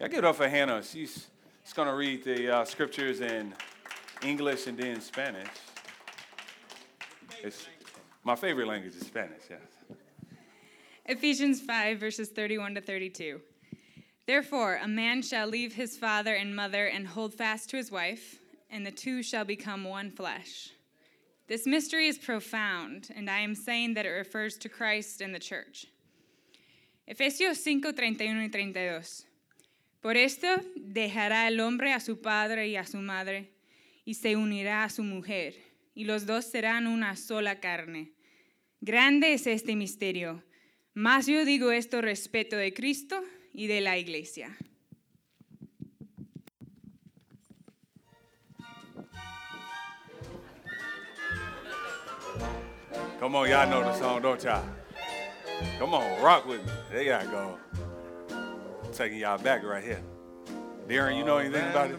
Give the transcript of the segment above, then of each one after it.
Yeah, give it up for Hannah. She's, she's going to read the uh, scriptures in English and then Spanish. It's, my favorite language is Spanish, yes. Ephesians 5, verses 31 to 32. Therefore, a man shall leave his father and mother and hold fast to his wife, and the two shall become one flesh. This mystery is profound, and I am saying that it refers to Christ and the church. Efesios 5, 31 y 32. Por esto dejará el hombre a su padre y a su madre, y se unirá a su mujer, y los dos serán una sola carne. Grande es este misterio, mas yo digo esto respeto de Cristo y de la iglesia. Come on, y'all know the song, don't y'all? Come on, rock with me. There y'all go. Taking y'all back right here. Darren, you know anything about it?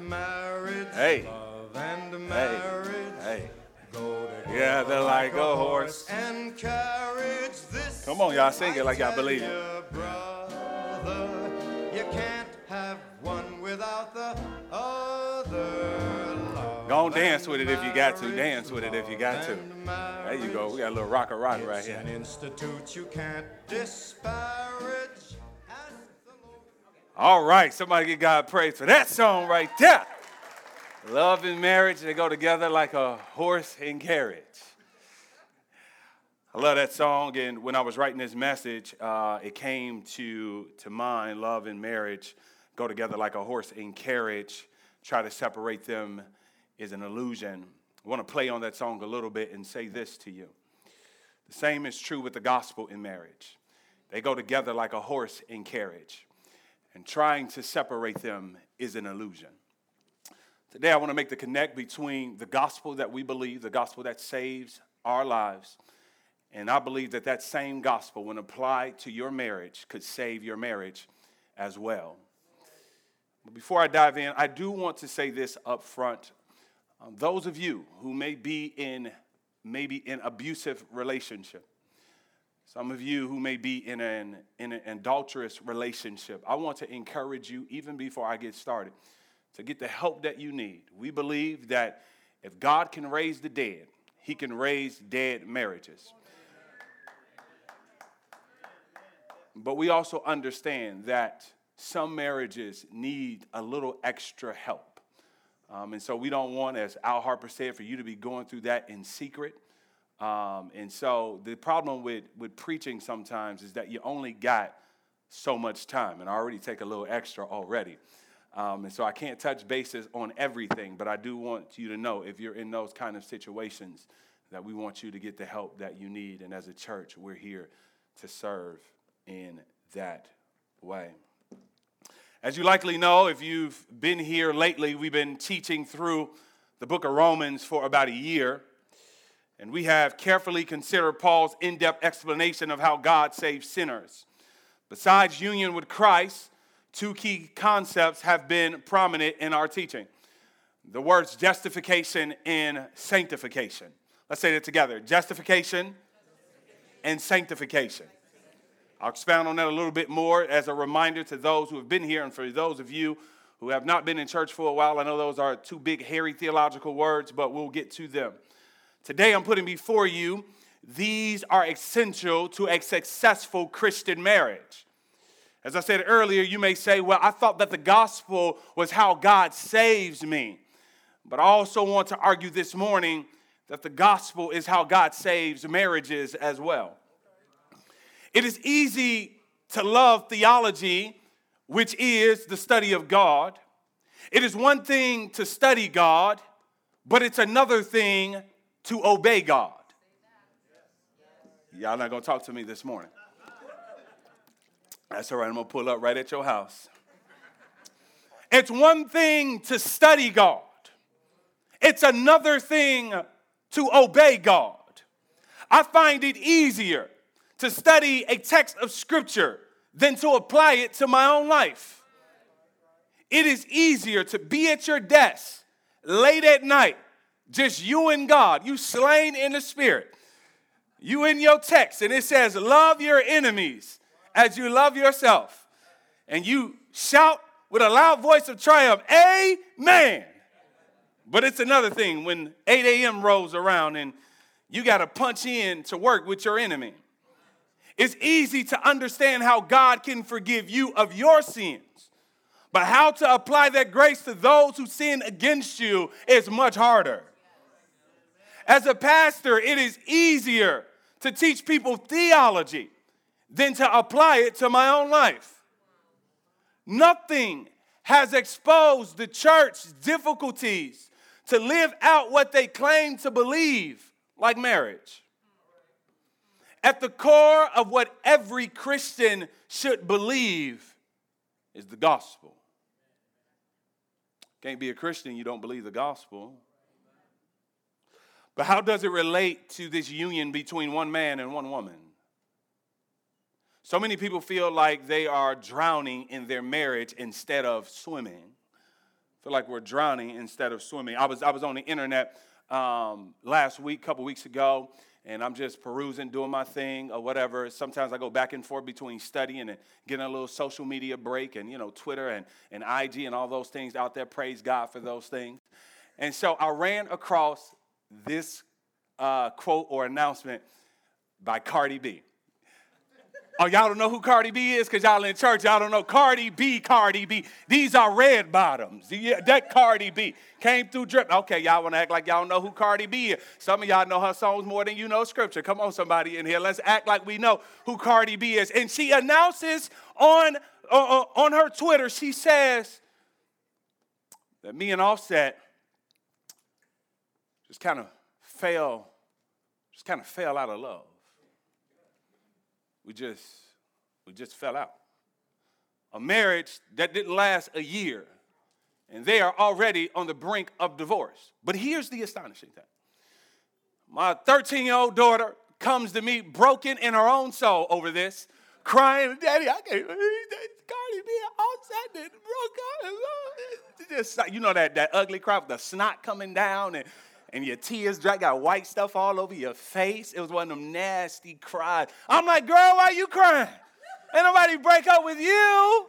Hey. Hey. Hey. Yeah, they're like a horse. And carriage this Come on, y'all sing it like y'all believe it. Brother, you can't have one without the other. Go on, dance with it if you got to. Dance with it if you got to. There you go. We got a little rock and rock right here. An institute you can't disparage. All right, somebody give God praise for that song right there. Love and marriage, they go together like a horse and carriage. I love that song, and when I was writing this message, uh, it came to, to mind love and marriage go together like a horse and carriage. Try to separate them is an illusion. I want to play on that song a little bit and say this to you. The same is true with the gospel in marriage. They go together like a horse and carriage, and trying to separate them is an illusion. Today, I want to make the connect between the gospel that we believe, the gospel that saves our lives, and I believe that that same gospel, when applied to your marriage, could save your marriage as well. But before I dive in, I do want to say this up front. Um, those of you who may be in maybe in abusive relationship, some of you who may be in an, in an adulterous relationship, I want to encourage you, even before I get started, to get the help that you need. We believe that if God can raise the dead, he can raise dead marriages. But we also understand that some marriages need a little extra help. Um, and so we don't want, as Al Harper said, for you to be going through that in secret. Um, and so the problem with, with preaching sometimes is that you only got so much time, and I already take a little extra already. Um, and so I can't touch bases on everything, but I do want you to know if you're in those kind of situations that we want you to get the help that you need. And as a church, we're here to serve in that way. As you likely know, if you've been here lately, we've been teaching through the book of Romans for about a year. And we have carefully considered Paul's in depth explanation of how God saves sinners. Besides union with Christ, two key concepts have been prominent in our teaching the words justification and sanctification. Let's say that together justification and sanctification. I'll expound on that a little bit more as a reminder to those who have been here and for those of you who have not been in church for a while. I know those are two big, hairy theological words, but we'll get to them. Today, I'm putting before you these are essential to a successful Christian marriage. As I said earlier, you may say, Well, I thought that the gospel was how God saves me. But I also want to argue this morning that the gospel is how God saves marriages as well. It is easy to love theology, which is the study of God. It is one thing to study God, but it's another thing to obey God. Y'all not gonna talk to me this morning. That's all right, I'm gonna pull up right at your house. It's one thing to study God, it's another thing to obey God. I find it easier to study a text of scripture than to apply it to my own life. It is easier to be at your desk late at night, just you and God, you slain in the spirit. You in your text, and it says, Love your enemies as you love yourself. And you shout with a loud voice of triumph, Amen. But it's another thing when 8 a.m. rolls around and you got to punch in to work with your enemy. It's easy to understand how God can forgive you of your sins. But how to apply that grace to those who sin against you is much harder. As a pastor, it is easier to teach people theology than to apply it to my own life. Nothing has exposed the church's difficulties to live out what they claim to believe, like marriage. At the core of what every Christian should believe is the gospel. Can't be a Christian, you don't believe the gospel. But how does it relate to this union between one man and one woman? So many people feel like they are drowning in their marriage instead of swimming. Feel like we're drowning instead of swimming. I was, I was on the internet um, last week, a couple weeks ago, and I'm just perusing, doing my thing or whatever. Sometimes I go back and forth between studying and getting a little social media break and, you know, Twitter and, and IG and all those things out there. Praise God for those things. And so I ran across this uh, quote or announcement by Cardi B. Oh, y'all don't know who Cardi B is because y'all in church. Y'all don't know Cardi B, Cardi B. These are red bottoms. Yeah, that Cardi B came through drip. Okay, y'all want to act like y'all know who Cardi B is. Some of y'all know her songs more than you know scripture. Come on, somebody in here. Let's act like we know who Cardi B is. And she announces on, uh, on her Twitter, she says that me and Offset just kind of fell, just kind of fell out of love we just we just fell out. A marriage that didn't last a year, and they are already on the brink of divorce. But here's the astonishing thing. My 13-year-old daughter comes to me broken in her own soul over this, crying, Daddy, I can't that Cardi B outside and broke up. Just, you know that, that ugly with the snot coming down and and your tears dry, got white stuff all over your face. It was one of them nasty cries. I'm like, girl, why you crying? Ain't nobody break up with you.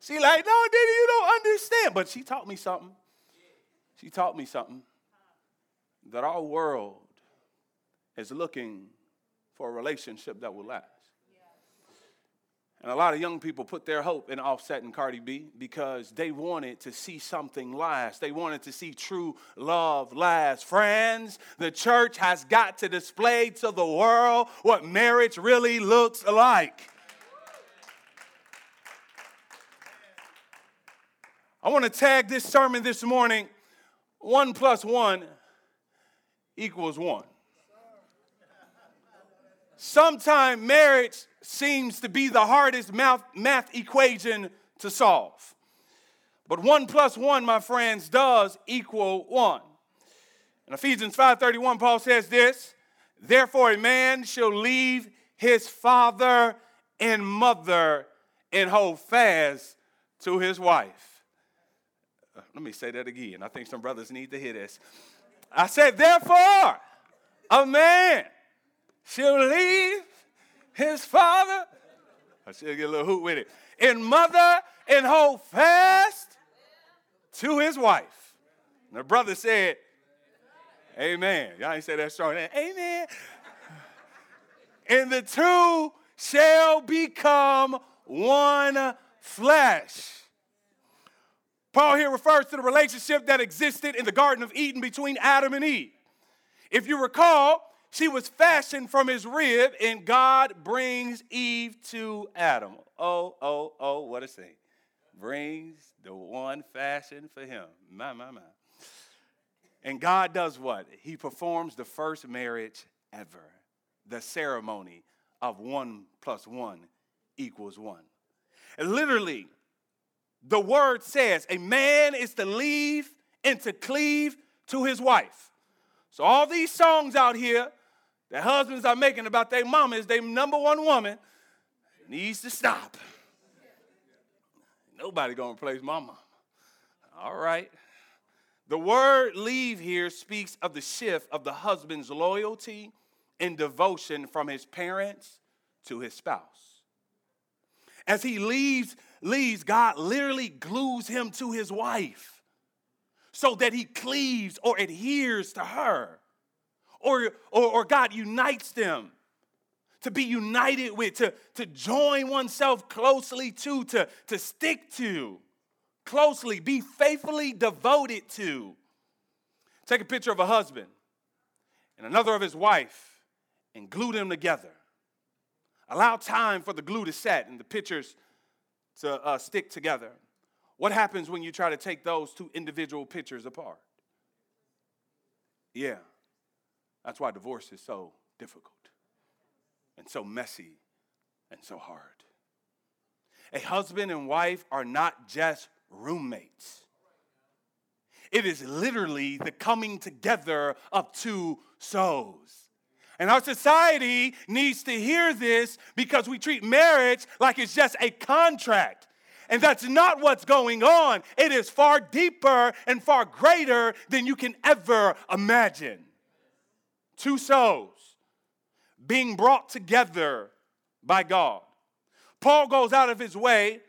She like, no, Diddy, you don't understand. But she taught me something. She taught me something. That our world is looking for a relationship that will last. And a lot of young people put their hope in Offset and Cardi B because they wanted to see something last. They wanted to see true love last. Friends, the church has got to display to the world what marriage really looks like. I want to tag this sermon this morning one plus one equals one. Sometimes marriage seems to be the hardest math, math equation to solve. But one plus one, my friends, does equal one. In Ephesians 5:31, Paul says this: Therefore, a man shall leave his father and mother and hold fast to his wife. Uh, let me say that again. I think some brothers need to hear this. I said, therefore, a man shall leave his father. I should get a little hoot with it. And mother and hold fast to his wife. And the brother said, Amen. Y'all ain't say that strong. Amen. and the two shall become one flesh. Paul here refers to the relationship that existed in the Garden of Eden between Adam and Eve. If you recall, she was fashioned from his rib, and God brings Eve to Adam. Oh, oh, oh, what a scene. Brings the one fashioned for him. My, my, my. And God does what? He performs the first marriage ever, the ceremony of one plus one equals one. And literally, the word says a man is to leave and to cleave to his wife. So, all these songs out here that husbands are making about their mama is their number one woman needs to stop. Nobody gonna replace my mama. All right. The word leave here speaks of the shift of the husband's loyalty and devotion from his parents to his spouse. As he leaves, leaves, God literally glues him to his wife so that he cleaves or adheres to her. Or, or, or God unites them to be united with, to, to join oneself closely to, to, to stick to, closely, be faithfully devoted to. Take a picture of a husband and another of his wife and glue them together. Allow time for the glue to set and the pictures to uh, stick together. What happens when you try to take those two individual pictures apart? Yeah, that's why divorce is so difficult and so messy and so hard. A husband and wife are not just roommates. It is literally the coming together of two souls. And our society needs to hear this because we treat marriage like it's just a contract. And that's not what's going on. It is far deeper and far greater than you can ever imagine. Two souls being brought together by God. Paul goes out of his way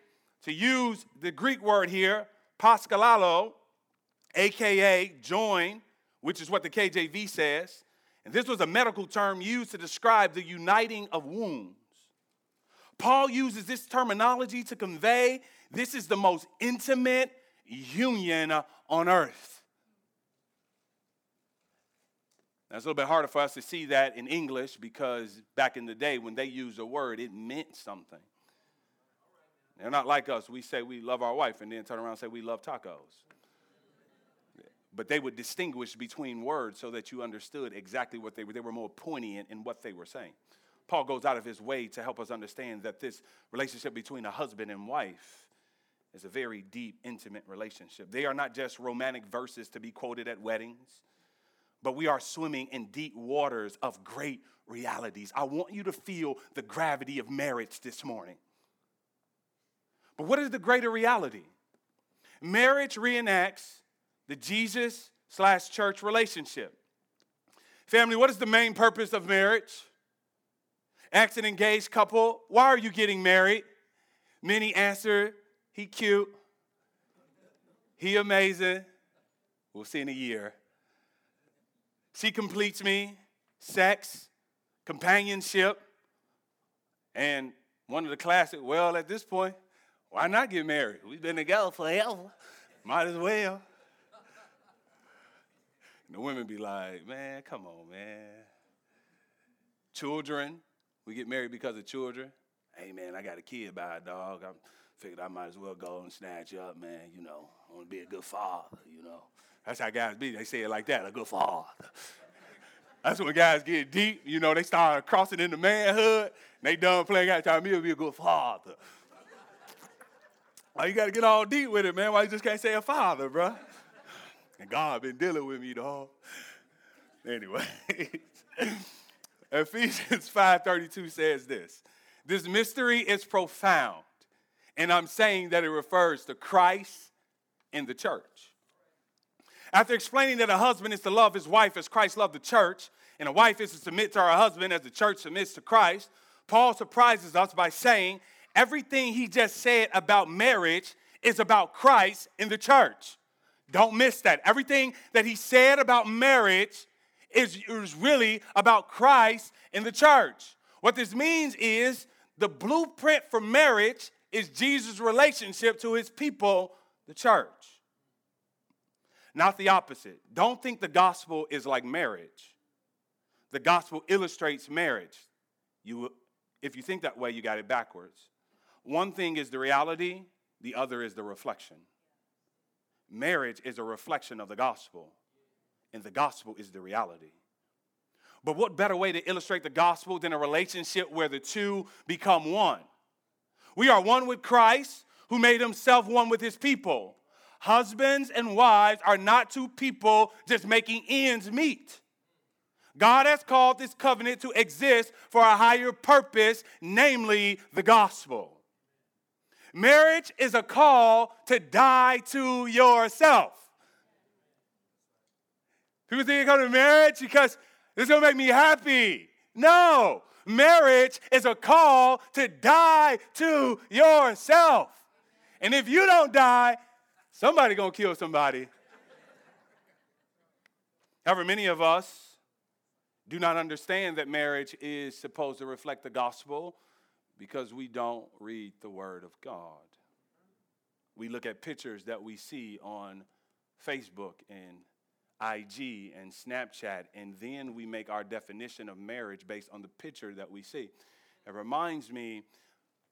to use the Greek word here, proskollao, aka join, which is what the KJV says. And this was a medical term used to describe the uniting of wounds. Paul uses this terminology to convey this is the most intimate union on earth. Now, it's a little bit harder for us to see that in English because back in the day when they used a word, it meant something. They're not like us. We say we love our wife and then turn around and say we love tacos but they would distinguish between words so that you understood exactly what they were. They were more poignant in what they were saying. Paul goes out of his way to help us understand that this relationship between a husband and wife is a very deep, intimate relationship. They are not just romantic verses to be quoted at weddings, but we are swimming in deep waters of great realities. I want you to feel the gravity of marriage this morning. But what is the greater reality? Marriage reenacts the Jesus slash church relationship. Family, what is the main purpose of marriage? Ask an engaged couple, why are you getting married? Many answer, he cute, he amazing. We'll see in a year. She completes me, sex, companionship, and one of the classic, well, at this point, why not get married? We've been together forever. Might as well. And the women be like, man, come on, man. Children, we get married because of children. Hey, man, I got a kid by a dog. I figured I might as well go and snatch up, man. You know, I want to be a good father, you know. That's how guys be. They say it like that, a good father. That's when guys get deep, you know, they start crossing into manhood. they done playing out time me to be a good father. Why you gotta get all deep with it, man? Why you just can't say a father, bro? And God been dealing with me, dog. Anyway, Ephesians 5:32 says this. This mystery is profound, and I'm saying that it refers to Christ and the church. After explaining that a husband is to love his wife as Christ loved the church, and a wife is to submit to her husband as the church submits to Christ, Paul surprises us by saying everything he just said about marriage is about Christ in the church. Don't miss that. Everything that he said about marriage is, is really about Christ in the church. What this means is the blueprint for marriage is Jesus' relationship to his people, the church. Not the opposite. Don't think the gospel is like marriage. The gospel illustrates marriage. You, if you think that way, you got it backwards. One thing is the reality, the other is the reflection. Marriage is a reflection of the gospel, and the gospel is the reality. But what better way to illustrate the gospel than a relationship where the two become one? We are one with Christ, who made himself one with his people. Husbands and wives are not two people just making ends meet. God has called this covenant to exist for a higher purpose, namely the gospel. Marriage is a call to die to yourself. People think you come to marriage because it's gonna make me happy. No, Marriage is a call to die to yourself. And if you don't die, somebody to kill somebody. However, many of us do not understand that marriage is supposed to reflect the gospel because we don't read the word of God. We look at pictures that we see on Facebook and IG and Snapchat, and then we make our definition of marriage based on the picture that we see. It reminds me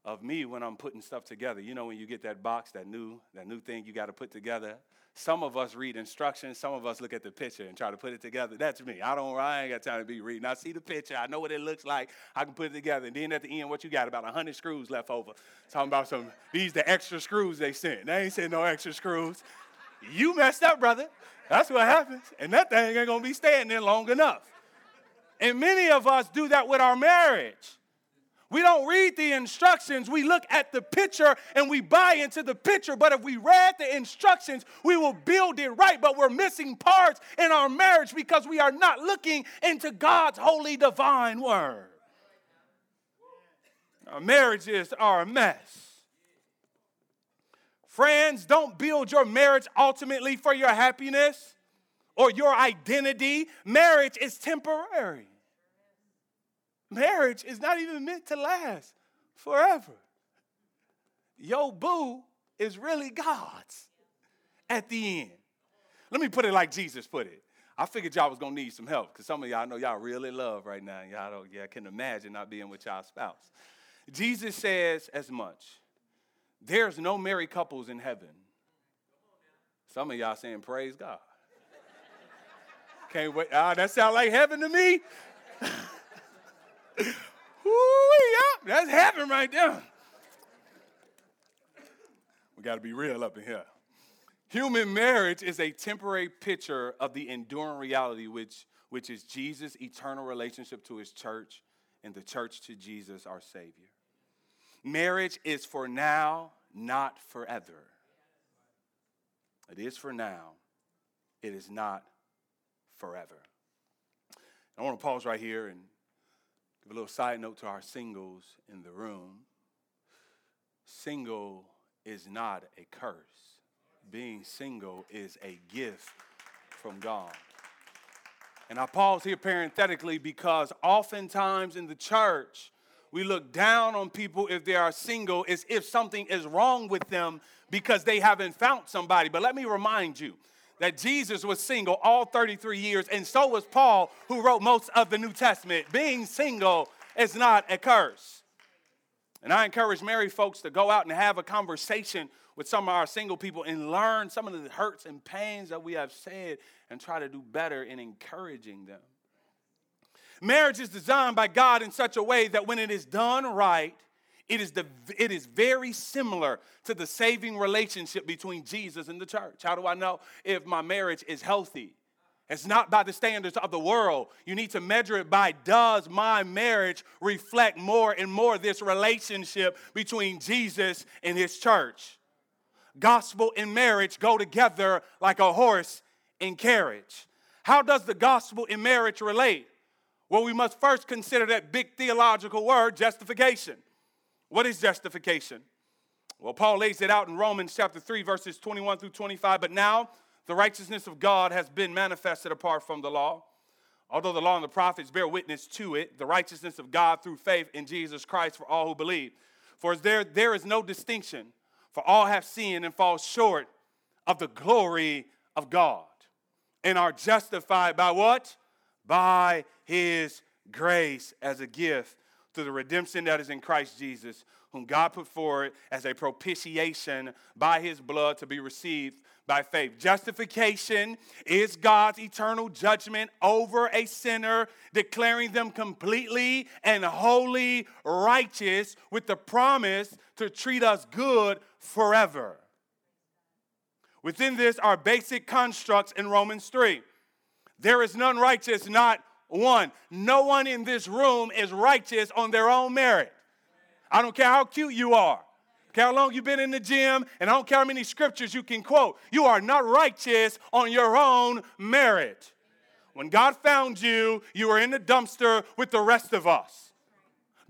of me when I'm putting stuff together. You know, when you get that box, that new, that new thing you got to put together. Some of us read instructions. Some of us look at the picture and try to put it together. That's me. I don't. I ain't got time to be reading. I see the picture. I know what it looks like. I can put it together. And then at the end, what you got? About hundred screws left over. Talking about some. These the extra screws they sent. They ain't sent no extra screws. You messed up, brother. That's what happens. And that thing ain't gonna be staying there long enough. And many of us do that with our marriage. We don't read the instructions. We look at the picture and we buy into the picture. But if we read the instructions, we will build it right. But we're missing parts in our marriage because we are not looking into God's holy divine word. Our marriages are a mess. Friends, don't build your marriage ultimately for your happiness or your identity. Marriage is temporary. Marriage is not even meant to last forever. Yo, boo is really God's at the end. Let me put it like Jesus put it. I figured y'all was gonna need some help because some of y'all know y'all really love right now. Y'all don't, yeah, can imagine not being with y'all spouse. Jesus says as much. There's no married couples in heaven. Some of y'all saying praise God. Can't wait. Ah, that sound like heaven to me. Ooh, yeah, that's heaven right there. We got to be real up in here. Human marriage is a temporary picture of the enduring reality, which, which is Jesus' eternal relationship to his church and the church to Jesus, our Savior. Marriage is for now, not forever. It is for now, it is not forever. I want to pause right here and Give a little side note to our singles in the room. Single is not a curse. Being single is a gift from God. And I pause here parenthetically because oftentimes in the church, we look down on people if they are single as if something is wrong with them because they haven't found somebody. But let me remind you that Jesus was single all 33 years, and so was Paul, who wrote most of the New Testament. Being single is not a curse. And I encourage married folks to go out and have a conversation with some of our single people and learn some of the hurts and pains that we have said and try to do better in encouraging them. Marriage is designed by God in such a way that when it is done right, it is, the, it is very similar to the saving relationship between Jesus and the church. How do I know if my marriage is healthy? It's not by the standards of the world. You need to measure it by does my marriage reflect more and more this relationship between Jesus and his church? Gospel and marriage go together like a horse and carriage. How does the gospel and marriage relate? Well, we must first consider that big theological word, justification. What is justification? Well, Paul lays it out in Romans chapter 3, verses 21 through 25. But now the righteousness of God has been manifested apart from the law. Although the law and the prophets bear witness to it, the righteousness of God through faith in Jesus Christ for all who believe. For there, there is no distinction, for all have sinned and fall short of the glory of God and are justified by what? By his grace as a gift through the redemption that is in Christ Jesus, whom God put forward as a propitiation by his blood to be received by faith. Justification is God's eternal judgment over a sinner, declaring them completely and wholly righteous with the promise to treat us good forever. Within this are basic constructs in Romans 3. There is none righteous, not one, no one in this room is righteous on their own merit. I don't care how cute you are. care how long you've been in the gym, and I don't care how many scriptures you can quote. You are not righteous on your own merit. When God found you, you were in the dumpster with the rest of us.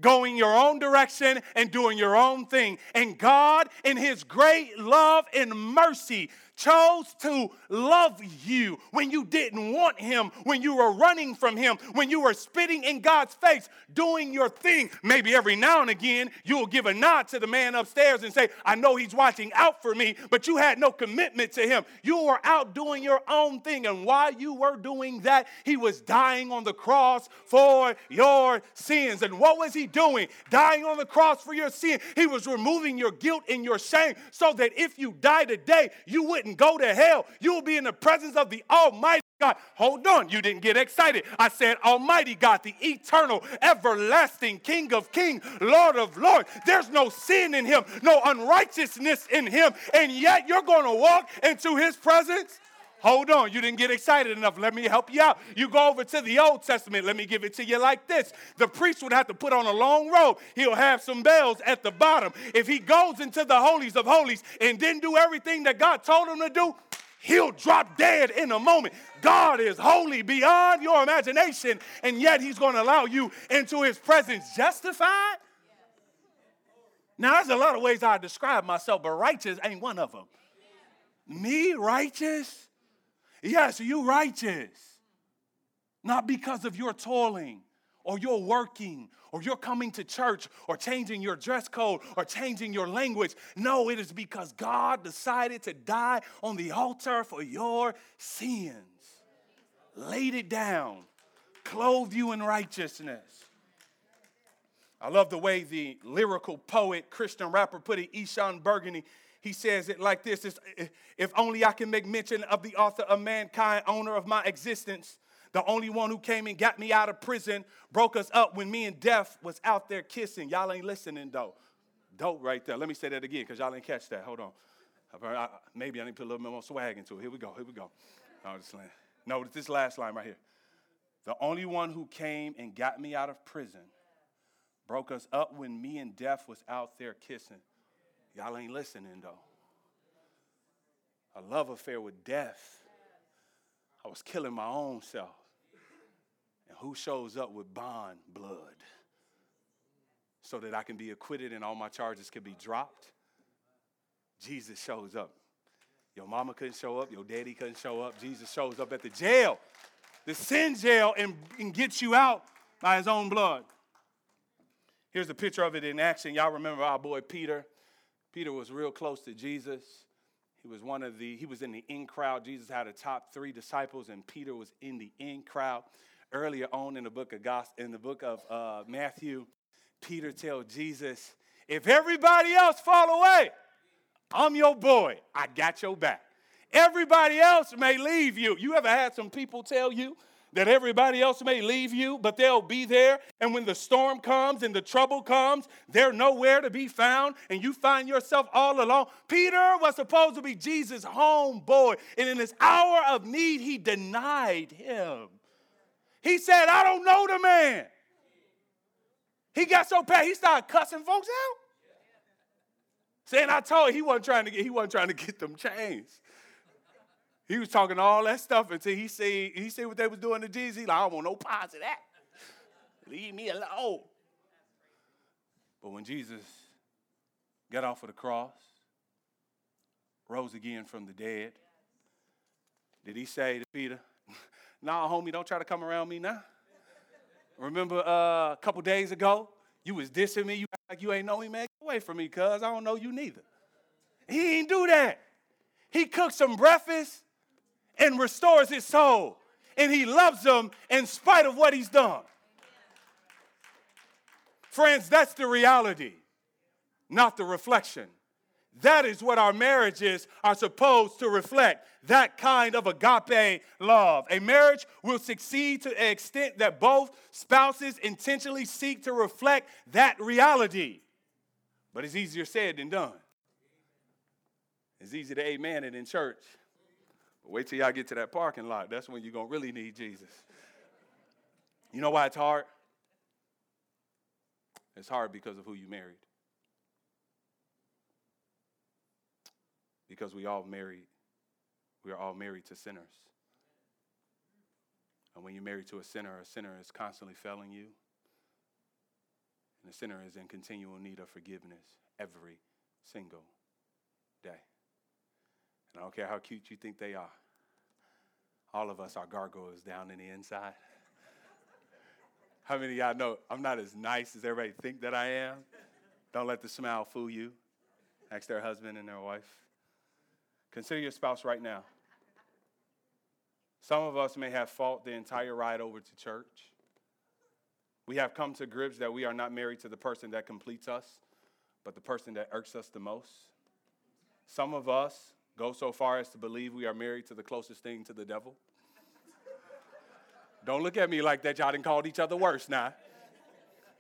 going your own direction and doing your own thing. And God, in His great love and mercy, chose to love you when you didn't want him, when you were running from him, when you were spitting in God's face, doing your thing. Maybe every now and again you'll give a nod to the man upstairs and say, I know he's watching out for me, but you had no commitment to him. You were out doing your own thing. And while you were doing that, he was dying on the cross for your sins. And what was he doing? Dying on the cross for your sin. He was removing your guilt and your shame so that if you die today, you wouldn't go to hell. You will be in the presence of the Almighty God. Hold on, you didn't get excited. I said, Almighty God, the eternal, everlasting King of kings, Lord of lords. There's no sin in him, no unrighteousness in him, and yet you're going to walk into his presence. Hold on, you didn't get excited enough. Let me help you out. You go over to the Old Testament. Let me give it to you like this. The priest would have to put on a long robe. He'll have some bells at the bottom. If he goes into the holies of holies and didn't do everything that God told him to do, he'll drop dead in a moment. God is holy beyond your imagination, and yet he's going to allow you into his presence justified. Now, there's a lot of ways I describe myself, but righteous ain't one of them. Me, righteous? Yes, you righteous. Not because of your toiling or your working or your coming to church or changing your dress code or changing your language. No, it is because God decided to die on the altar for your sins. Laid it down, clothed you in righteousness. I love the way the lyrical poet, Christian rapper put it, Eshon Burgundy he says it like this If only I can make mention of the author of mankind, owner of my existence, the only one who came and got me out of prison, broke us up when me and death was out there kissing. Y'all ain't listening though. Dope right there. Let me say that again because y'all ain't catch that. Hold on. maybe I need to put a little bit more swag into it. Here we go. Here we go. No, this, no, this last line right here. The only one who came and got me out of prison broke us up when me and death was out there kissing. Y'all ain't listening though. A love affair with death. I was killing my own self. And who shows up with bond blood so that I can be acquitted and all my charges can be dropped? Jesus shows up. Your mama couldn't show up, your daddy couldn't show up. Jesus shows up at the jail, the sin jail, and, and gets you out by his own blood. Here's a picture of it in action. Y'all remember our boy Peter? Peter was real close to Jesus. He was one of the, he was in the in crowd. Jesus had a top three disciples, and Peter was in the in crowd. Earlier on in the book of Gospel, in the book of uh, Matthew, Peter tells Jesus, if everybody else fall away, I'm your boy. I got your back. Everybody else may leave you. You ever had some people tell you that everybody else may leave you, but they'll be there. And when the storm comes and the trouble comes, they're nowhere to be found, and you find yourself all alone. Peter was supposed to be Jesus' homeboy, and in his hour of need, he denied him. He said, I don't know the man. He got so bad, he started cussing folks out. Saying I told he wasn't trying to get, he wasn't trying to get them chains. He was talking all that stuff until he said, he said what they was doing to Jesus. He like, I don't want no parts of that. Leave me alone. But when Jesus got off of the cross, rose again from the dead, did he say to Peter, nah, homie, don't try to come around me now. Remember uh, a couple days ago, you was dissing me. You like you ain't know me, man. Get away from me, cuz I don't know you neither. He ain't do that. He cooked some breakfast and restores his soul. And he loves them in spite of what he's done. Friends, that's the reality, not the reflection. That is what our marriages are supposed to reflect that kind of agape love. A marriage will succeed to the extent that both spouses intentionally seek to reflect that reality. But it's easier said than done. It's easy to amen it in church. Wait till y'all get to that parking lot. That's when you're going to really need Jesus. You know why it's hard? It's hard because of who you married. Because we all married, we are all married to sinners. And when you're married to a sinner, a sinner is constantly failing you. And the sinner is in continual need of forgiveness every single day. And I don't care how cute you think they are, all of us are gargoyles down in the inside. How many of y'all know I'm not as nice as everybody think that I am? Don't let the smile fool you. Ask their husband and their wife. Consider your spouse right now. Some of us may have fought the entire ride over to church. We have come to grips that we are not married to the person that completes us, but the person that irks us the most. Some of us go so far as to believe we are married to the closest thing to the devil. Don't look at me like that. Y'all didn't call each other worse now.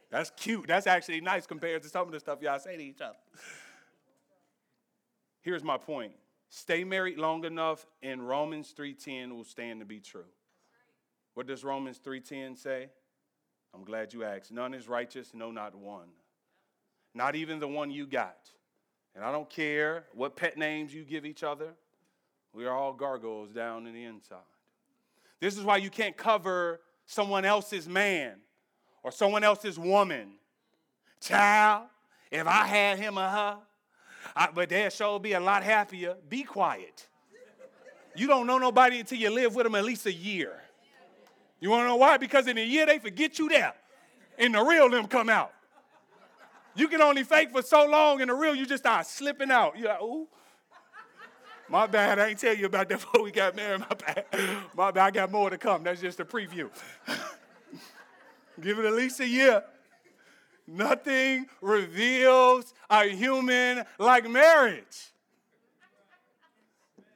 That's cute. That's actually nice compared to some of the stuff y'all say to each other. Here's my point. Stay married long enough and Romans 3:10 will stand to be true. What does Romans 3:10 say? I'm glad you asked. None is righteous, no not one. Not even the one you got. And I don't care what pet names you give each other. We are all gargoyles down in the inside. This is why you can't cover someone else's man or someone else's woman. Child, if I had him or her, I, but they'll sure be a lot happier. Be quiet. You don't know nobody until you live with them at least a year. You want to know why? Because in a year they forget you there, and the real them come out. You can only fake for so long, and the real you just start slipping out. You're like, ooh. My bad, I ain't tell you about that before we got married. My bad. My bad, I got more to come. That's just a preview. Give it at least a year. Nothing reveals a human like marriage.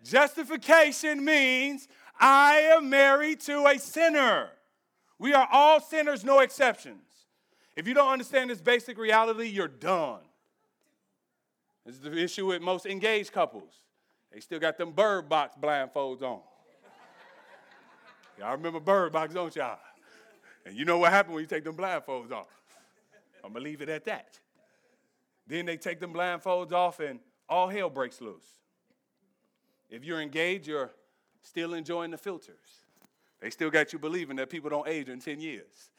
Justification means I am married to a sinner. We are all sinners, no exceptions. If you don't understand this basic reality, you're done. This is the issue with most engaged couples. They still got them bird box blindfolds on. y'all remember bird box, don't y'all? And you know what happened when you take them blindfolds off. I'm gonna leave it at that. Then they take them blindfolds off and all hell breaks loose. If you're engaged, you're still enjoying the filters. They still got you believing that people don't age in 10 years.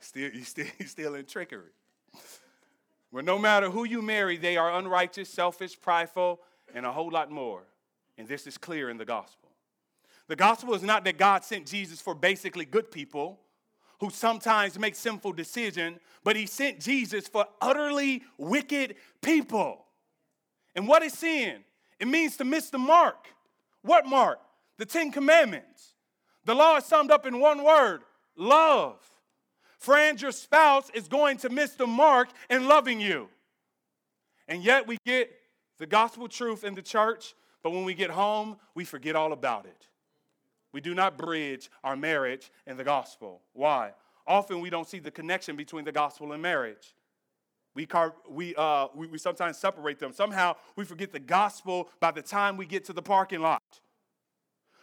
Still, you still, still in trickery. Well, no matter who you marry, they are unrighteous, selfish, prideful, and a whole lot more. And this is clear in the gospel. The gospel is not that God sent Jesus for basically good people who sometimes make sinful decisions, but he sent Jesus for utterly wicked people. And what is sin? It means to miss the mark. What mark? The Ten Commandments. The law is summed up in one word love. Friends, your spouse is going to miss the mark in loving you. And yet we get the gospel truth in the church, but when we get home, we forget all about it. We do not bridge our marriage and the gospel. Why? Often we don't see the connection between the gospel and marriage. We, car- we, uh, we, we sometimes separate them. Somehow we forget the gospel by the time we get to the parking lot.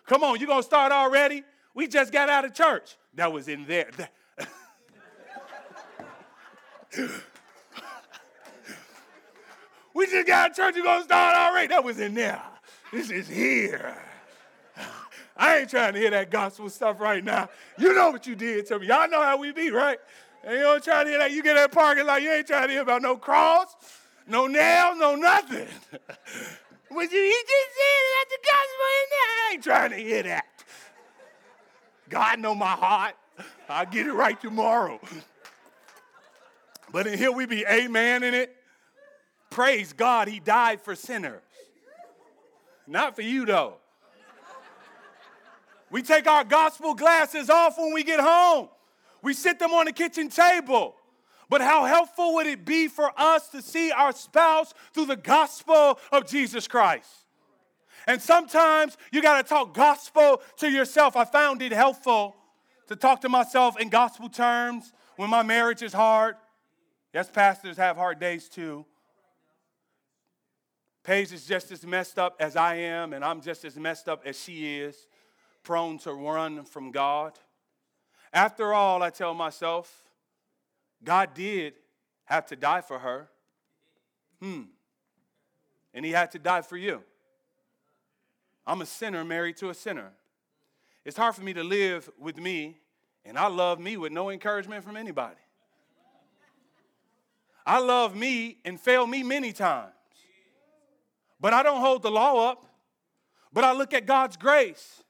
Come on, you gonna start already? We just got out of church. That was in there. We just got of church. You gonna start already? That was in there. This is here. I ain't trying to hear that gospel stuff right now. You know what you did to me. Y'all know how we be, right? And you don't try to hear that. You get that parking lot, you ain't trying to hear about no cross, no nail, no nothing. But you, just said that the gospel in there. I ain't trying to hear that. God know my heart. I'll get it right tomorrow. But in here we be amen in it. Praise God, he died for sinners. Not for you though. We take our gospel glasses off when we get home. We sit them on the kitchen table. But how helpful would it be for us to see our spouse through the gospel of Jesus Christ? And sometimes you got to talk gospel to yourself. I found it helpful to talk to myself in gospel terms when my marriage is hard. Yes, pastors have hard days too. Paige is just as messed up as I am, and I'm just as messed up as she is prone to run from God. After all, I tell myself, God did have to die for her. Hmm. And he had to die for you. I'm a sinner married to a sinner. It's hard for me to live with me, and I love me with no encouragement from anybody. I love me and fail me many times. But I don't hold the law up, but I look at God's grace.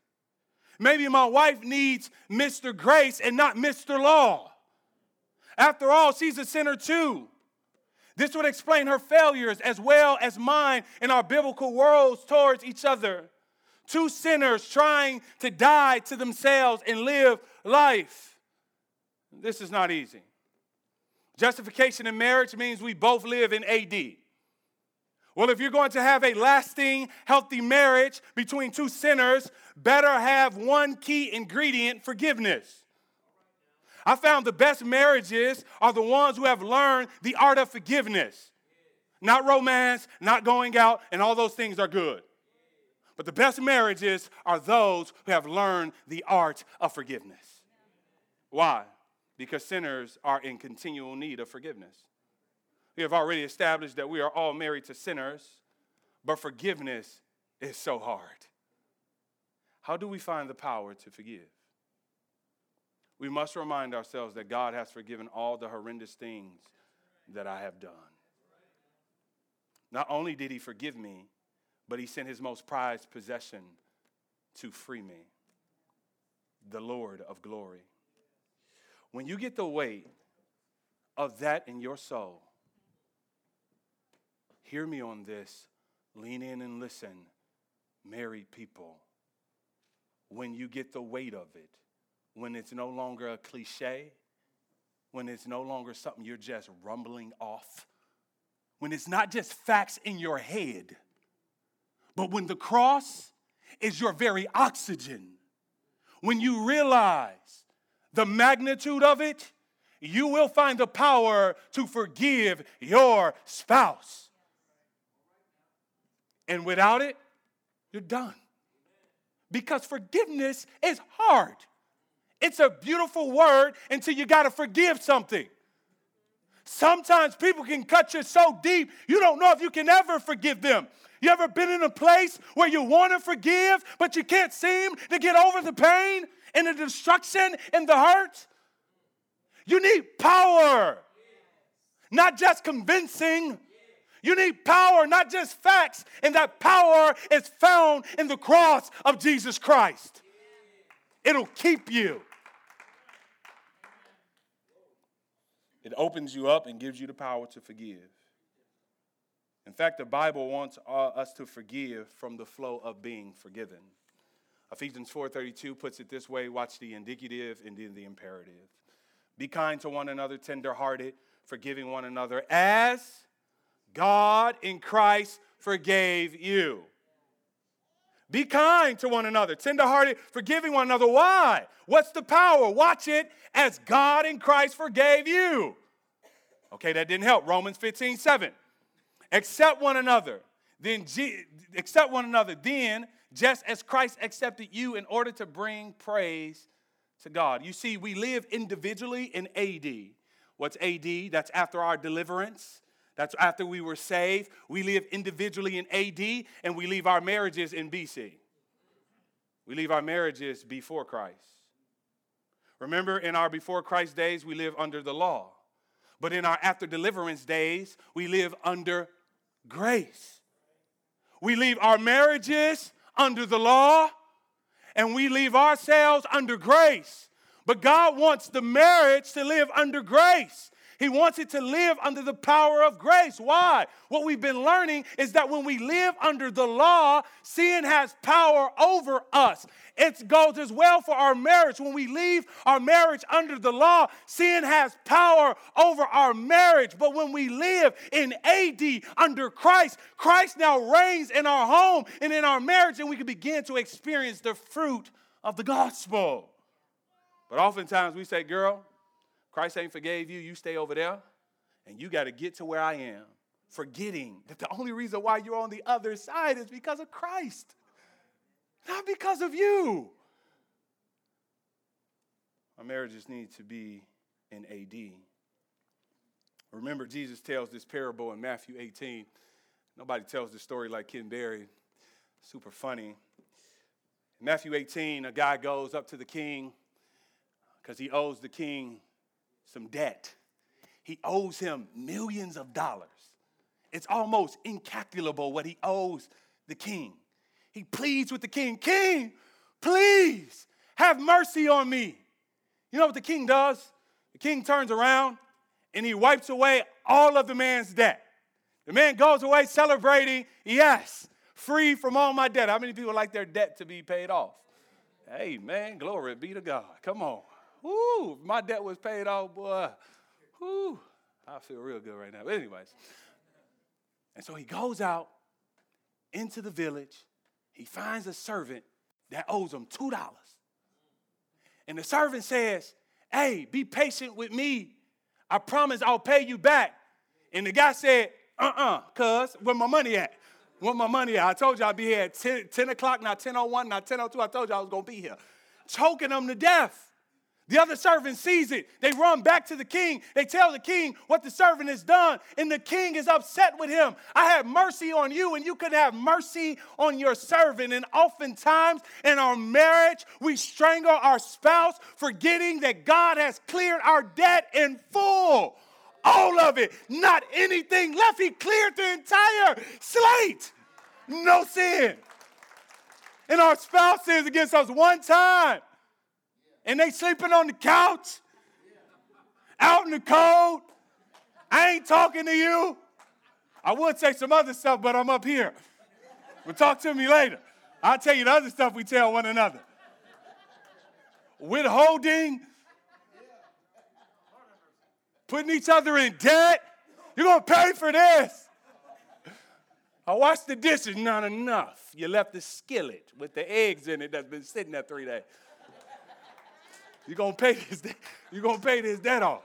Maybe my wife needs Mr. Grace and not Mr. Law. After all, she's a sinner too. This would explain her failures as well as mine in our biblical worlds towards each other. Two sinners trying to die to themselves and live life. This is not easy. Justification in marriage means we both live in AD. Well, if you're going to have a lasting, healthy marriage between two sinners, better have one key ingredient forgiveness. I found the best marriages are the ones who have learned the art of forgiveness. Not romance, not going out, and all those things are good. But the best marriages are those who have learned the art of forgiveness. Why? Because sinners are in continual need of forgiveness. We have already established that we are all married to sinners, but forgiveness is so hard. How do we find the power to forgive? we must remind ourselves that God has forgiven all the horrendous things that I have done. Not only did He forgive me, but He sent His most prized possession to free me the Lord of glory. When you get the weight of that in your soul, hear me on this. Lean in and listen, married people. When you get the weight of it, when it's no longer a cliche, when it's no longer something you're just rumbling off, when it's not just facts in your head, but when the cross is your very oxygen, when you realize the magnitude of it, you will find the power to forgive your spouse. And without it, you're done. Because forgiveness is hard. It's a beautiful word until you got to forgive something. Sometimes people can cut you so deep, you don't know if you can ever forgive them. You ever been in a place where you want to forgive, but you can't seem to get over the pain and the destruction and the hurt? You need power, not just convincing. You need power, not just facts. And that power is found in the cross of Jesus Christ. It'll keep you. It opens you up and gives you the power to forgive. In fact, the Bible wants uh, us to forgive from the flow of being forgiven. Ephesians 4:32 puts it this way, watch the indicative and then the imperative. Be kind to one another, tenderhearted, forgiving one another as God in Christ forgave you. Be kind to one another, tenderhearted, forgiving one another. Why? What's the power? Watch it as God in Christ forgave you. Okay, that didn't help. Romans 15, 7. Accept one another, then G- accept one another, then just as Christ accepted you in order to bring praise to God. You see, we live individually in AD. What's AD? That's after our deliverance. That's after we were saved. We live individually in AD, and we leave our marriages in BC. We leave our marriages before Christ. Remember, in our before Christ days, we live under the law. But in our after deliverance days, we live under grace. We leave our marriages under the law, and we leave ourselves under grace. But God wants the marriage to live under grace. He wants it to live under the power of grace. Why? What we've been learning is that when we live under the law, sin has power over us. It goes as well for our marriage. When we leave our marriage under the law, sin has power over our marriage. But when we live in AD under Christ, Christ now reigns in our home and in our marriage, and we can begin to experience the fruit of the gospel. But oftentimes we say, girl, Christ ain't forgave you, you stay over there, and you got to get to where I am, forgetting that the only reason why you're on the other side is because of Christ, not because of you. Our marriages need to be in AD. Remember, Jesus tells this parable in Matthew 18. Nobody tells this story like Ken Berry. Super funny. In Matthew 18, a guy goes up to the king because he owes the king some debt. he owes him millions of dollars. It's almost incalculable what he owes the king. He pleads with the king, King, please have mercy on me. You know what the king does? The king turns around and he wipes away all of the man's debt. The man goes away celebrating, yes, free from all my debt. How many people like their debt to be paid off? Hey, man, glory be to God. Come on. Woo, my debt was paid off, boy. Woo, I feel real good right now. But, anyways, and so he goes out into the village. He finds a servant that owes him $2. And the servant says, Hey, be patient with me. I promise I'll pay you back. And the guy said, Uh uh-uh, uh, cuz, where my money at? Where my money at? I told you I'd be here at 10, 10 o'clock, not 10.01, not 10.02. I told you I was going to be here. Choking them to death. The other servant sees it. They run back to the king. They tell the king what the servant has done, and the king is upset with him. I have mercy on you, and you could have mercy on your servant. And oftentimes in our marriage, we strangle our spouse, forgetting that God has cleared our debt in full. All of it, not anything left. He cleared the entire slate. No sin. And our spouse sins against us one time and they sleeping on the couch, out in the cold. I ain't talking to you. I would say some other stuff, but I'm up here. But talk to me later. I'll tell you the other stuff we tell one another. Withholding, putting each other in debt. You're going to pay for this. I washed the dishes, not enough. You left the skillet with the eggs in it that's been sitting there three days. You're gonna pay this, you're gonna pay this debt off.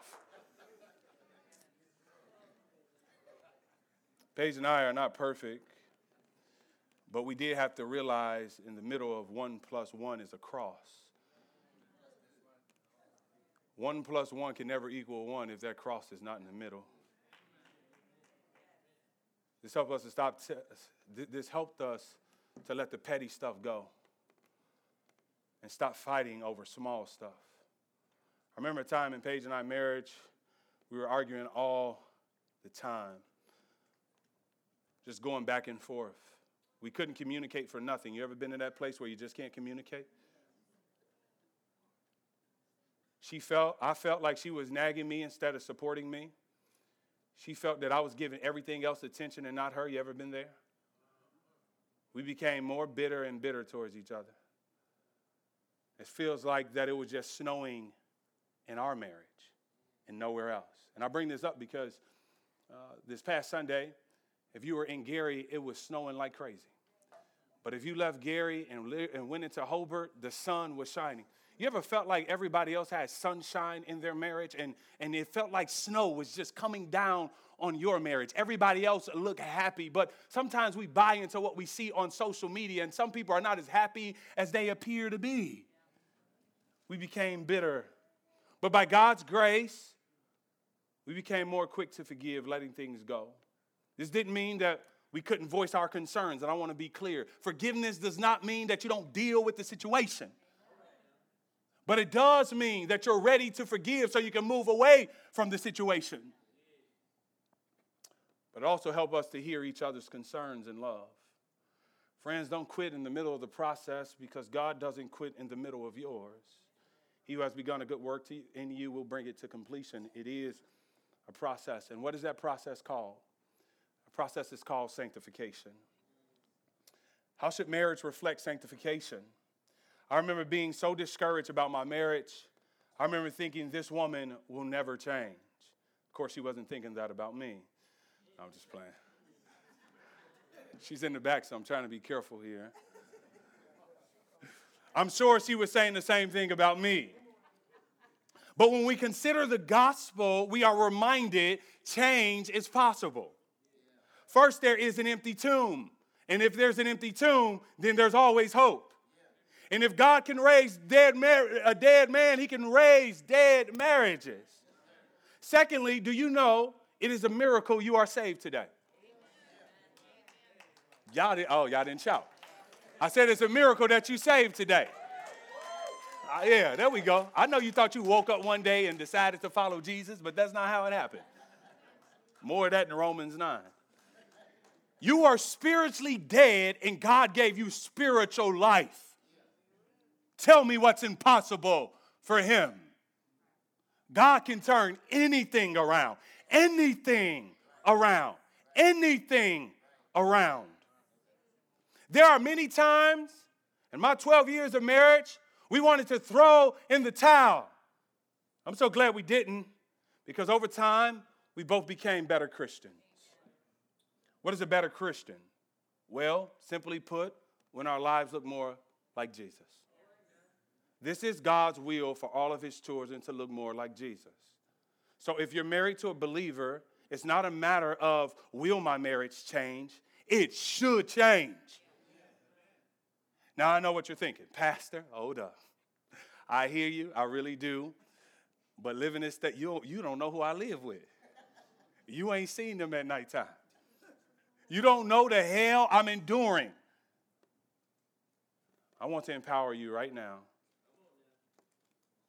Paige and I are not perfect, but we did have to realize in the middle of one plus one is a cross. One plus one can never equal one if that cross is not in the middle. This helped us to stop. T- this helped us to let the petty stuff go and stop fighting over small stuff. I remember a time in Paige and I marriage, we were arguing all the time, just going back and forth. We couldn't communicate for nothing. You ever been in that place where you just can't communicate? She felt, I felt like she was nagging me instead of supporting me. She felt that I was giving everything else attention and not her. You ever been there? We became more bitter and bitter towards each other. It feels like that it was just snowing in our marriage and nowhere else. And I bring this up because uh, this past Sunday, if you were in Gary, it was snowing like crazy. But if you left Gary and, li- and went into Hobart, the sun was shining. You ever felt like everybody else had sunshine in their marriage and, and it felt like snow was just coming down on your marriage? Everybody else looked happy, but sometimes we buy into what we see on social media, and some people are not as happy as they appear to be. We became bitter but by God's grace, we became more quick to forgive, letting things go. This didn't mean that we couldn't voice our concerns, and I want to be clear. Forgiveness does not mean that you don't deal with the situation. But it does mean that you're ready to forgive so you can move away from the situation. But also help us to hear each other's concerns and love. Friends, don't quit in the middle of the process because God doesn't quit in the middle of yours. He who has begun a good work to you, in you will bring it to completion. It is a process. And what is that process called? A process is called sanctification. How should marriage reflect sanctification? I remember being so discouraged about my marriage. I remember thinking this woman will never change. Of course, she wasn't thinking that about me. I'm just playing. She's in the back, so I'm trying to be careful here. I'm sure she was saying the same thing about me. But when we consider the gospel, we are reminded change is possible. First, there is an empty tomb. And if there's an empty tomb, then there's always hope. And if God can raise dead mar- a dead man, he can raise dead marriages. Secondly, do you know it is a miracle you are saved today? Y'all did, oh, y'all didn't shout. I said it's a miracle that you saved today. Uh, yeah, there we go. I know you thought you woke up one day and decided to follow Jesus, but that's not how it happened. More of that in Romans 9. You are spiritually dead, and God gave you spiritual life. Tell me what's impossible for Him. God can turn anything around, anything around, anything around. There are many times in my 12 years of marriage, we wanted to throw in the towel. I'm so glad we didn't because over time, we both became better Christians. What is a better Christian? Well, simply put, when our lives look more like Jesus. This is God's will for all of his children to look more like Jesus. So if you're married to a believer, it's not a matter of will my marriage change? It should change. Now I know what you're thinking. Pastor, hold up. I hear you, I really do. But living this state, you, you don't know who I live with. You ain't seen them at nighttime. You don't know the hell I'm enduring. I want to empower you right now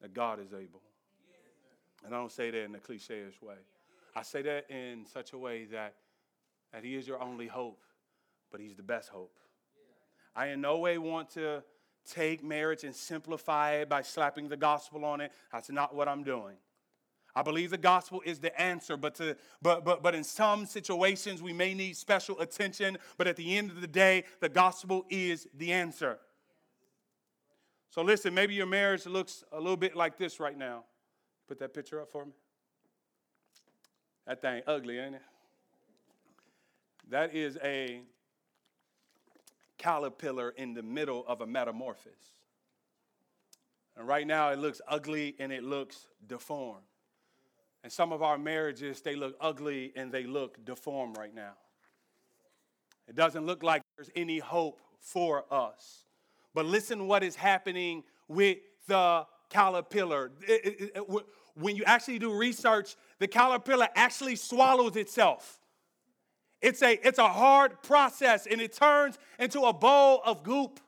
that God is able. And I don't say that in a cliche way. I say that in such a way that, that He is your only hope, but He's the best hope. I in no way want to take marriage and simplify it by slapping the gospel on it. That's not what I'm doing. I believe the gospel is the answer, but, to, but, but, but in some situations we may need special attention, but at the end of the day, the gospel is the answer. So listen, maybe your marriage looks a little bit like this right now. Put that picture up for me. That thing ugly, ain't it? That is a caterpillar in the middle of a metamorphosis. And right now it looks ugly and it looks deformed. And some of our marriages, they look ugly and they look deformed right now. It doesn't look like there's any hope for us. But listen what is happening with the caterpillar. It, it, it, when you actually do research, the caterpillar actually swallows itself. It's a, it's a hard process and it turns into a bowl of goop.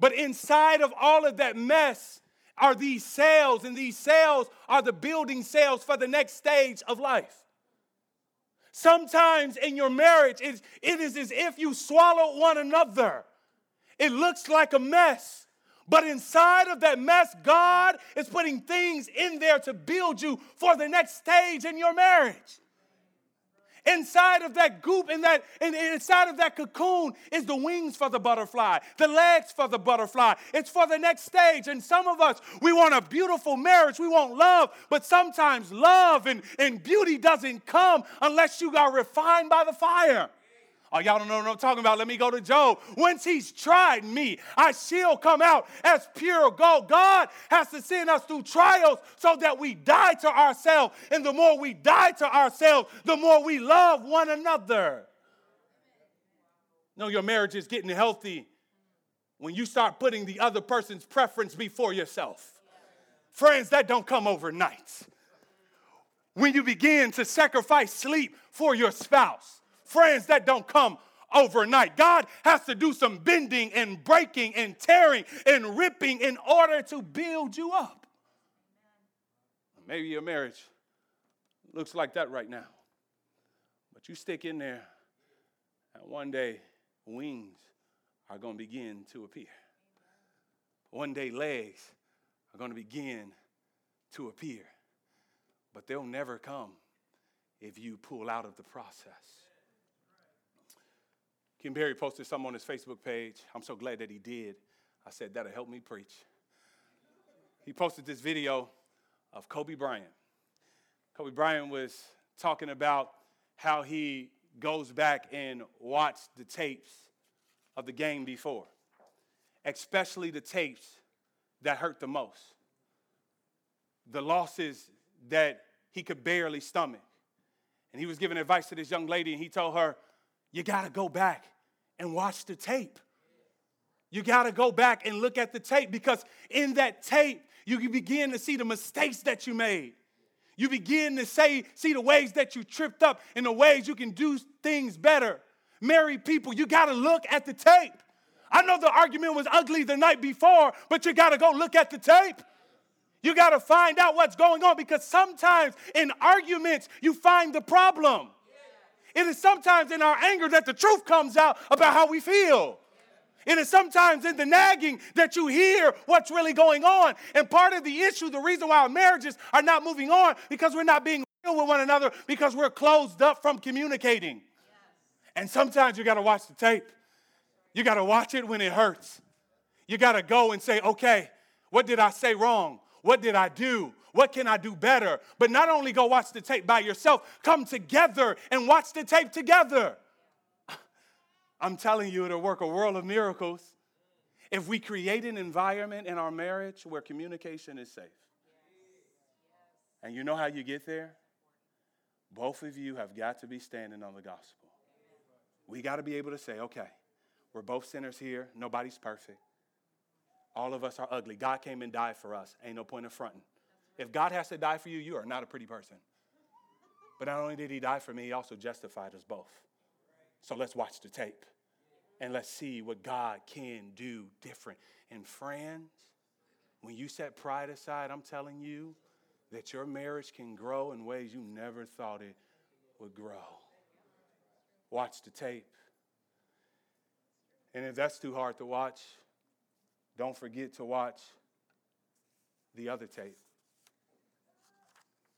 But inside of all of that mess are these cells, and these cells are the building cells for the next stage of life. Sometimes in your marriage, it, it is as if you swallow one another. It looks like a mess. But inside of that mess, God is putting things in there to build you for the next stage in your marriage. Inside of that goop, in that, and inside of that cocoon is the wings for the butterfly, the legs for the butterfly. It's for the next stage. And some of us, we want a beautiful marriage, we want love, but sometimes love and, and beauty doesn't come unless you got refined by the fire. Oh, y'all don't know what I'm talking about. Let me go to Job. Once he's tried me, I shall come out as pure gold. God has to send us through trials so that we die to ourselves. And the more we die to ourselves, the more we love one another. No, your marriage is getting healthy when you start putting the other person's preference before yourself. Friends, that don't come overnight. When you begin to sacrifice sleep for your spouse, friends that don't come overnight. God has to do some bending and breaking and tearing and ripping in order to build you up. Maybe your marriage looks like that right now. But you stick in there, and one day wings are going to begin to appear. One day legs are going to begin to appear. But they'll never come if you pull out of the process. Kim Berry posted something on his Facebook page. I'm so glad that he did. I said, that'll help me preach. He posted this video of Kobe Bryant. Kobe Bryant was talking about how he goes back and watched the tapes of the game before, especially the tapes that hurt the most, the losses that he could barely stomach. And he was giving advice to this young lady, and he told her, You gotta go back and watch the tape. You got to go back and look at the tape because in that tape, you begin to see the mistakes that you made. You begin to say, see the ways that you tripped up and the ways you can do things better. Married people, you got to look at the tape. I know the argument was ugly the night before, but you got to go look at the tape. You got to find out what's going on because sometimes in arguments, you find the problem. It is sometimes in our anger that the truth comes out about how we feel. It is sometimes in the nagging that you hear what's really going on. And part of the issue, the reason why our marriages are not moving on, because we're not being real with one another, because we're closed up from communicating. And sometimes you got to watch the tape. You got to watch it when it hurts. You got to go and say, okay, what did I say wrong? What did I do? What can I do better? But not only go watch the tape by yourself, come together and watch the tape together. I'm telling you, it'll work a world of miracles if we create an environment in our marriage where communication is safe. And you know how you get there? Both of you have got to be standing on the gospel. We got to be able to say, okay, we're both sinners here. Nobody's perfect. All of us are ugly. God came and died for us. Ain't no point in fronting. If God has to die for you, you are not a pretty person. But not only did he die for me, he also justified us both. So let's watch the tape and let's see what God can do different. And friends, when you set pride aside, I'm telling you that your marriage can grow in ways you never thought it would grow. Watch the tape. And if that's too hard to watch, don't forget to watch the other tape.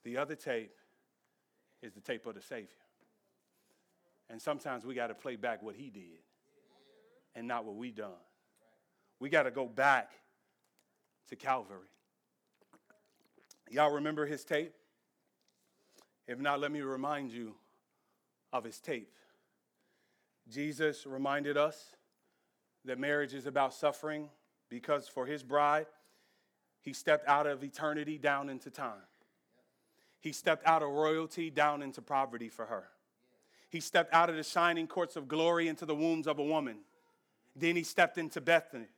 The other tape is the tape of the Savior. And sometimes we got to play back what he did and not what we done. We got to go back to Calvary. Y'all remember his tape? If not, let me remind you of his tape. Jesus reminded us that marriage is about suffering because for his bride, he stepped out of eternity down into time. He stepped out of royalty down into poverty for her. He stepped out of the shining courts of glory into the wombs of a woman. Then he stepped into Bethany.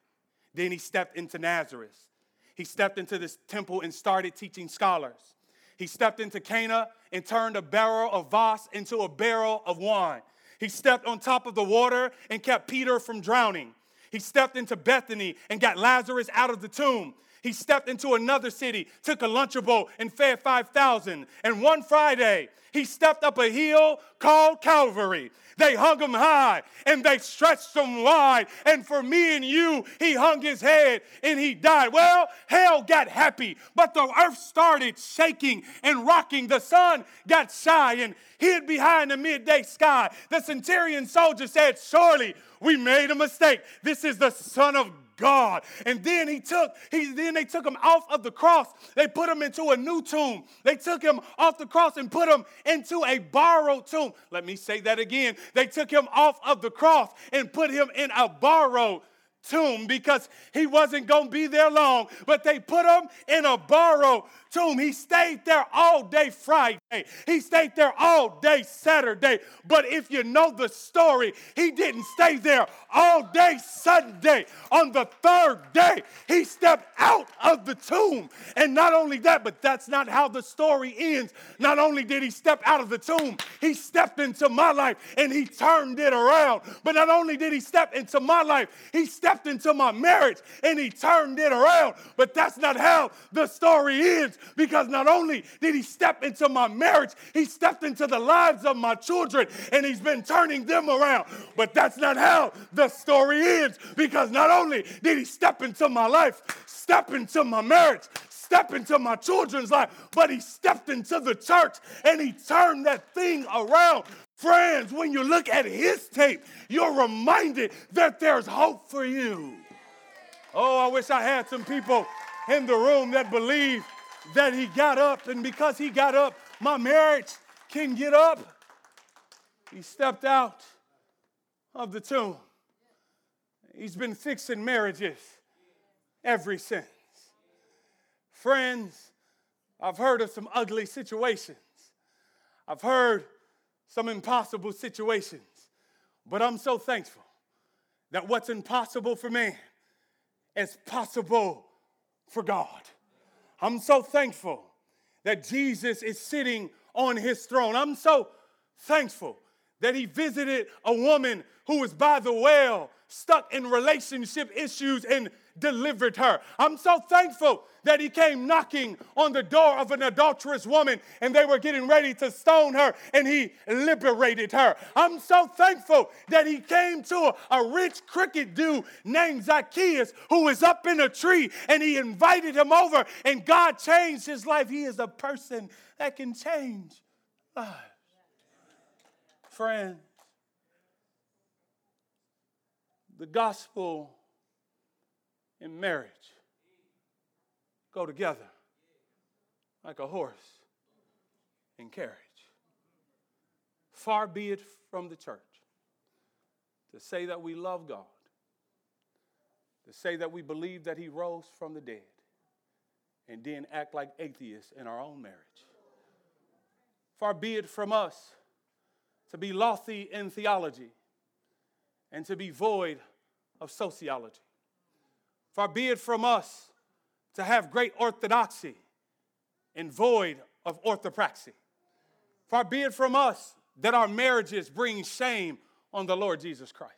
Then he stepped into Nazareth. He stepped into this temple and started teaching scholars. He stepped into Cana and turned a barrel of Voss into a barrel of wine. He stepped on top of the water and kept Peter from drowning. He stepped into Bethany and got Lazarus out of the tomb. He stepped into another city, took a Lunchable, and fed 5,000. And one Friday, he stepped up a hill called Calvary. They hung him high and they stretched him wide. And for me and you, he hung his head and he died. Well, hell got happy, but the earth started shaking and rocking. The sun got shy and hid behind the midday sky. The centurion soldier said, Surely we made a mistake. This is the Son of God. And then he took, he then they took him off of the cross. They put him into a new tomb. They took him off the cross and put him into a borrowed tomb. Let me say that again. They took him off of the cross and put him in a borrowed tomb because he wasn't going to be there long. But they put him in a borrowed tomb. He stayed there all day Friday. He stayed there all day Saturday. But if you know the story, he didn't stay there all day Sunday. On the third day, he stepped out of the tomb. And not only that, but that's not how the story ends. Not only did he step out of the tomb, he stepped into my life and he turned it around. But not only did he step into my life, he stepped into my marriage and he turned it around. But that's not how the story ends because not only did he step into my marriage, he stepped into the lives of my children and he's been turning them around. But that's not how the story ends because not only did he step into my life, step into my marriage, step into my children's life, but he stepped into the church and he turned that thing around. Friends, when you look at his tape, you're reminded that there's hope for you. Oh, I wish I had some people in the room that believe that he got up, and because he got up, my marriage can get up. He stepped out of the tomb. He's been fixing marriages ever since. Friends, I've heard of some ugly situations. I've heard some impossible situations. But I'm so thankful that what's impossible for man is possible for God. I'm so thankful that Jesus is sitting on his throne. I'm so thankful that he visited a woman who was by the well, stuck in relationship issues, and delivered her. I'm so thankful that he came knocking on the door of an adulterous woman and they were getting ready to stone her and he liberated her. I'm so thankful that he came to a, rich cricket dude named Zacchaeus who was up in a tree and he invited him over and God changed his life. He is a person that can change lives. Friends, the gospel in marriage go together like a horse and carriage. Far be it from the church to say that we love God, to say that we believe that He rose from the dead, and then act like atheists in our own marriage. Far be it from us to be lofty in theology and to be void of sociology. Far be it from us to have great orthodoxy and void of orthopraxy. Far be it from us that our marriages bring shame on the Lord Jesus Christ.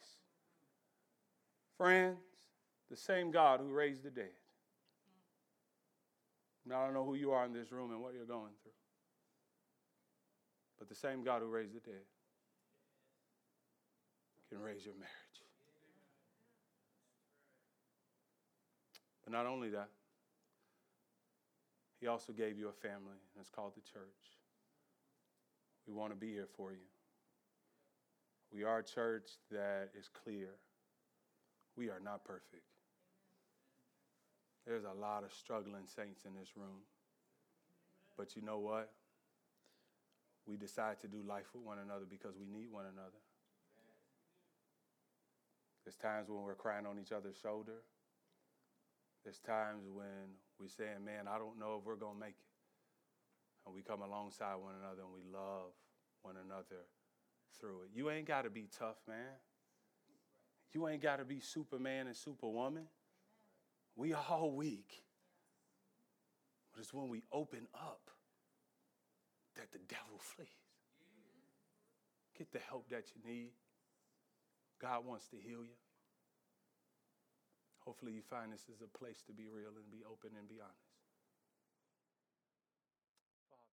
Friends, the same God who raised the dead. Now, I don't know who you are in this room and what you're going through, but the same God who raised the dead can raise your marriage. But not only that, He also gave you a family, and it's called the church. We want to be here for you. We are a church that is clear. We are not perfect. There's a lot of struggling saints in this room. But you know what? We decide to do life with one another because we need one another. There's times when we're crying on each other's shoulder. There's times when we're saying, man, I don't know if we're going to make it. And we come alongside one another and we love one another through it. You ain't got to be tough, man. You ain't got to be Superman and Superwoman. We are all weak. But it's when we open up that the devil flees. Get the help that you need. God wants to heal you. Hopefully, you find this is a place to be real and be open and be honest.